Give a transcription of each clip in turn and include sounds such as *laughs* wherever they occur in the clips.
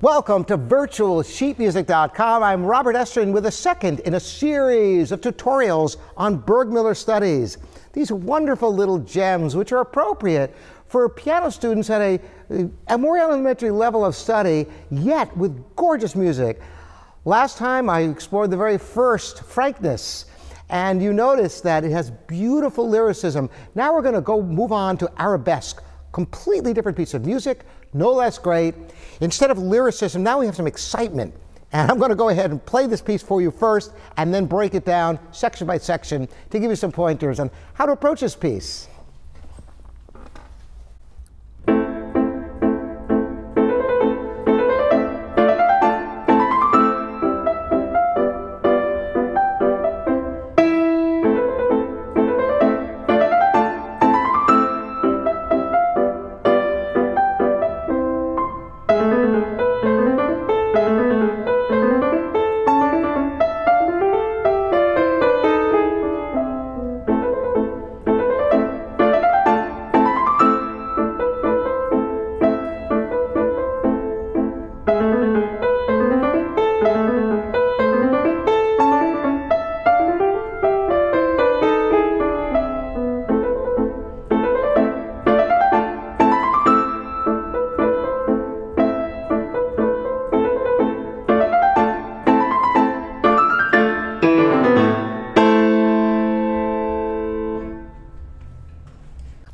Welcome to virtualsheetmusic.com. I'm Robert Estrin with a second in a series of tutorials on Burgmüller studies. These wonderful little gems which are appropriate for piano students at a, a more elementary level of study, yet with gorgeous music. Last time I explored the very first, Frankness, and you notice that it has beautiful lyricism. Now we're going to go move on to Arabesque, completely different piece of music, no less great. Instead of lyricism, now we have some excitement. And I'm going to go ahead and play this piece for you first and then break it down section by section to give you some pointers on how to approach this piece.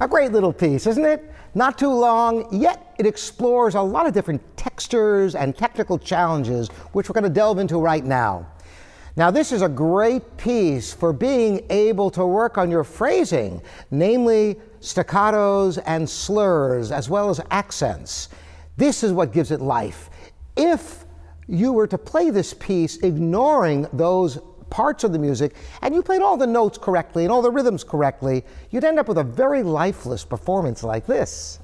A great little piece, isn't it? Not too long, yet it explores a lot of different textures and technical challenges, which we're going to delve into right now. Now, this is a great piece for being able to work on your phrasing, namely staccatos and slurs, as well as accents. This is what gives it life. If you were to play this piece ignoring those parts of the music and you played all the notes correctly and all the rhythms correctly, you'd end up with a very lifeless performance like this.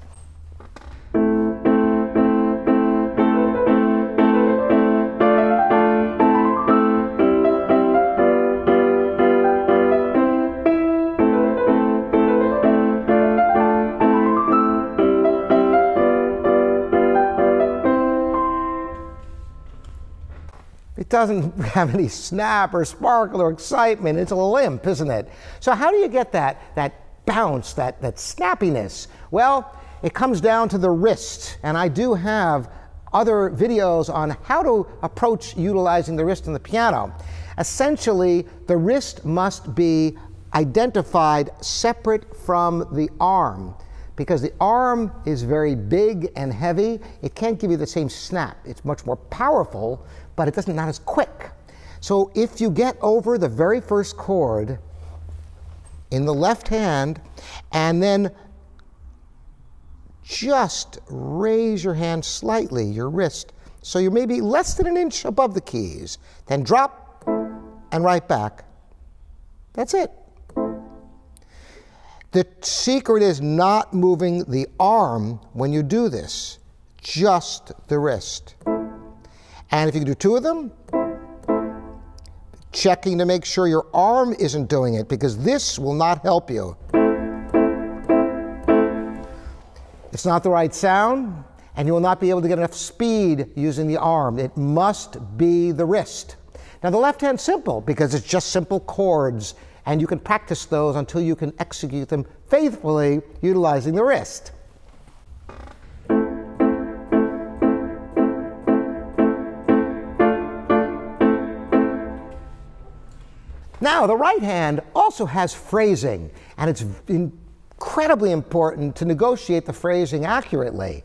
Doesn't have any snap or sparkle or excitement. It's a limp, isn't it? So how do you get that, that bounce, that, that snappiness? Well, it comes down to the wrist. And I do have other videos on how to approach utilizing the wrist in the piano. Essentially, the wrist must be identified separate from the arm because the arm is very big and heavy. It can't give you the same snap. It's much more powerful, but it doesn't not as quick. So if you get over the very first chord in the left hand and then just raise your hand slightly, your wrist, so you're maybe less than an inch above the keys, then drop and right back. That's it. The secret is not moving the arm when you do this, just the wrist. And if you can do two of them, checking to make sure your arm isn't doing it because this will not help you. It's not the right sound, and you will not be able to get enough speed using the arm. It must be the wrist. Now, the left hand's simple because it's just simple chords, and you can practice those until you can execute them faithfully utilizing the wrist. Now, the right hand also has phrasing, and it's incredibly important to negotiate the phrasing accurately.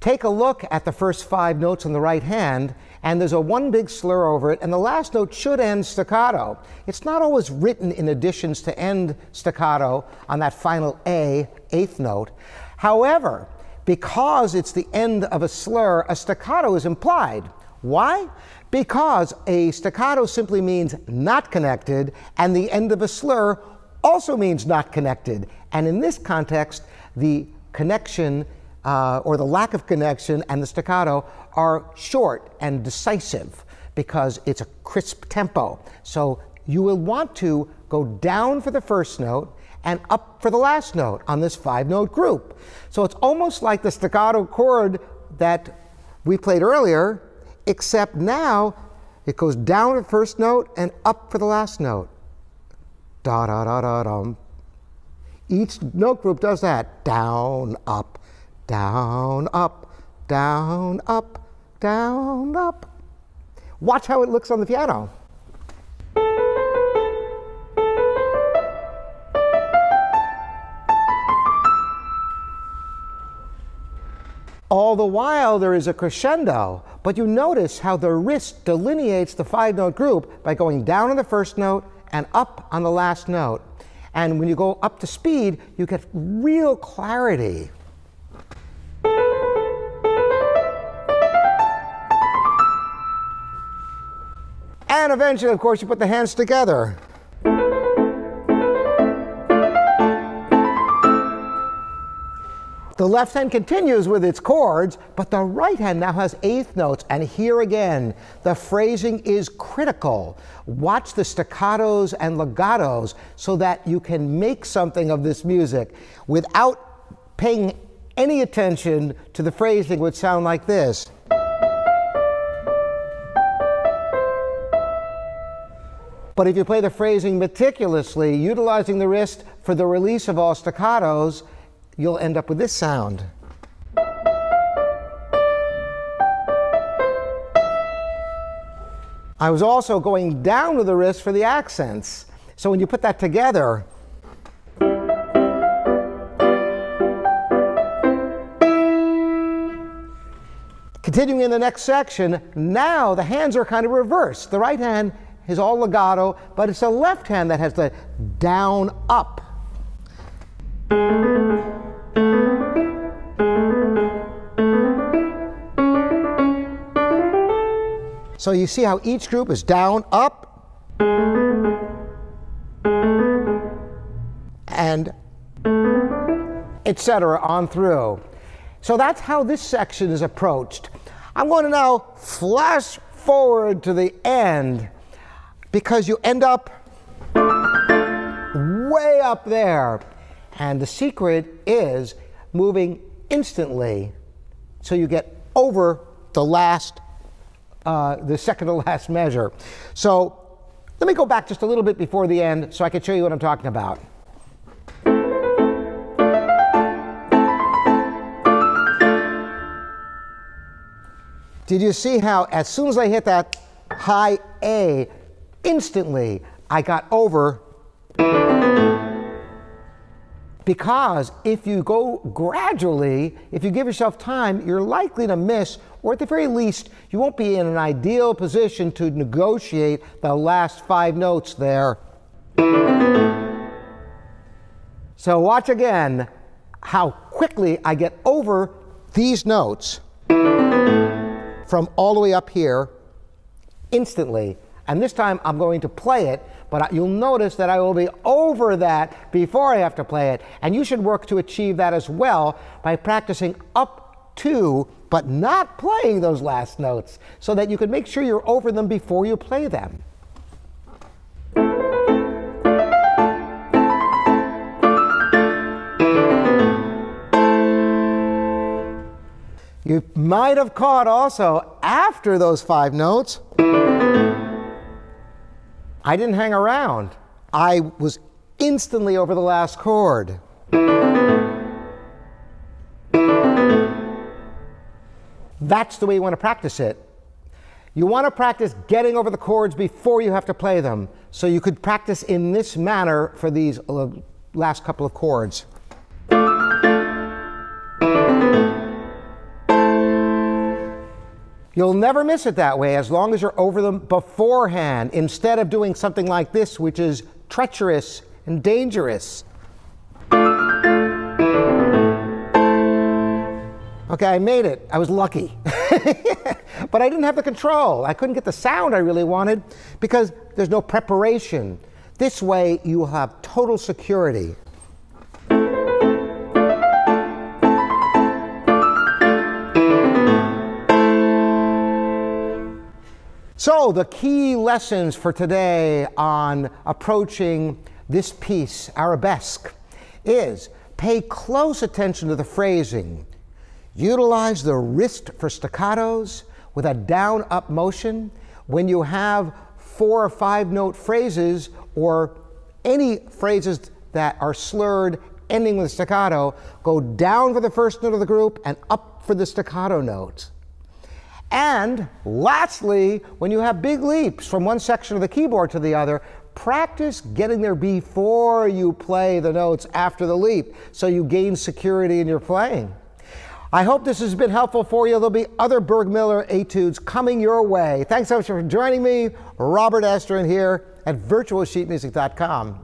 Take a look at the first five notes on the right hand, and there's a one big slur over it, and the last note should end staccato. It's not always written in additions to end staccato on that final A, eighth note. However, because it's the end of a slur, a staccato is implied. Why? Because a staccato simply means not connected, and the end of a slur also means not connected. And in this context, the connection uh, or the lack of connection and the staccato are short and decisive because it's a crisp tempo. So you will want to go down for the first note and up for the last note on this five note group. So it's almost like the staccato chord that we played earlier, except now it goes down at first note and up for the last note. Da da da da dum. Each note group does that. Down, up, down, up, down, up, down, up. Watch how it looks on the piano. All the while, there is a crescendo, but you notice how the wrist delineates the five note group by going down on the first note and up on the last note. And when you go up to speed, you get real clarity. And eventually, of course, you put the hands together. The left hand continues with its chords, but the right hand now has eighth notes. And here again, the phrasing is critical. Watch the staccatos and legatos so that you can make something of this music without paying any attention to the phrasing, would sound like this. But if you play the phrasing meticulously, utilizing the wrist for the release of all staccatos, you'll end up with this sound. I was also going down with the wrist for the accents. So when you put that together, Continuing in the next section, now the hands are kind of reversed. The right hand is all legato, but it's the left hand that has the down up. So you see how each group is down, up, and etc. on through. So that's how this section is approached. I'm going to now flash forward to the end because you end up way up there. And the secret is moving instantly so you get over the last uh, the second to *laughs* last measure. So let me go back just a little bit before the end so I can show you what I'm talking about. Did you see how as soon as I hit that high A, instantly I got over because if you go gradually, if you give yourself time, you're likely to miss, or at the very least, you won't be in an ideal position to negotiate the last five notes there. So, watch again how quickly I get over these notes from all the way up here instantly. And this time I'm going to play it but you'll notice that I will be over that before I have to play it. And you should work to achieve that as well by practicing up to, but not playing those last notes, so that you can make sure you're over them before you play them. You might have caught also after those five notes. I didn't hang around. I was instantly over the last chord. That's the way you want to practice it. You want to practice getting over the chords before you have to play them. So you could practice in this manner for these uh, last couple of chords. You'll never miss it that way as long as you're over them beforehand instead of doing something like this, which is treacherous and dangerous. Okay, I made it. I was lucky. *laughs* but I didn't have the control. I couldn't get the sound I really wanted because there's no preparation. This way, you will have total security. So, the key lessons for today on approaching this piece, arabesque, is pay close attention to the phrasing. Utilize the wrist for staccatos with a down up motion when you have four or five note phrases or any phrases that are slurred ending with staccato, go down for the first note of the group and up for the staccato note. And lastly, when you have big leaps from one section of the keyboard to the other, practice getting there before you play the notes after the leap so you gain security in your playing. I hope this has been helpful for you. There'll be other Burgmüller etudes coming your way. Thanks so much for joining me. Robert Estrin here at virtualsheetmusic.com.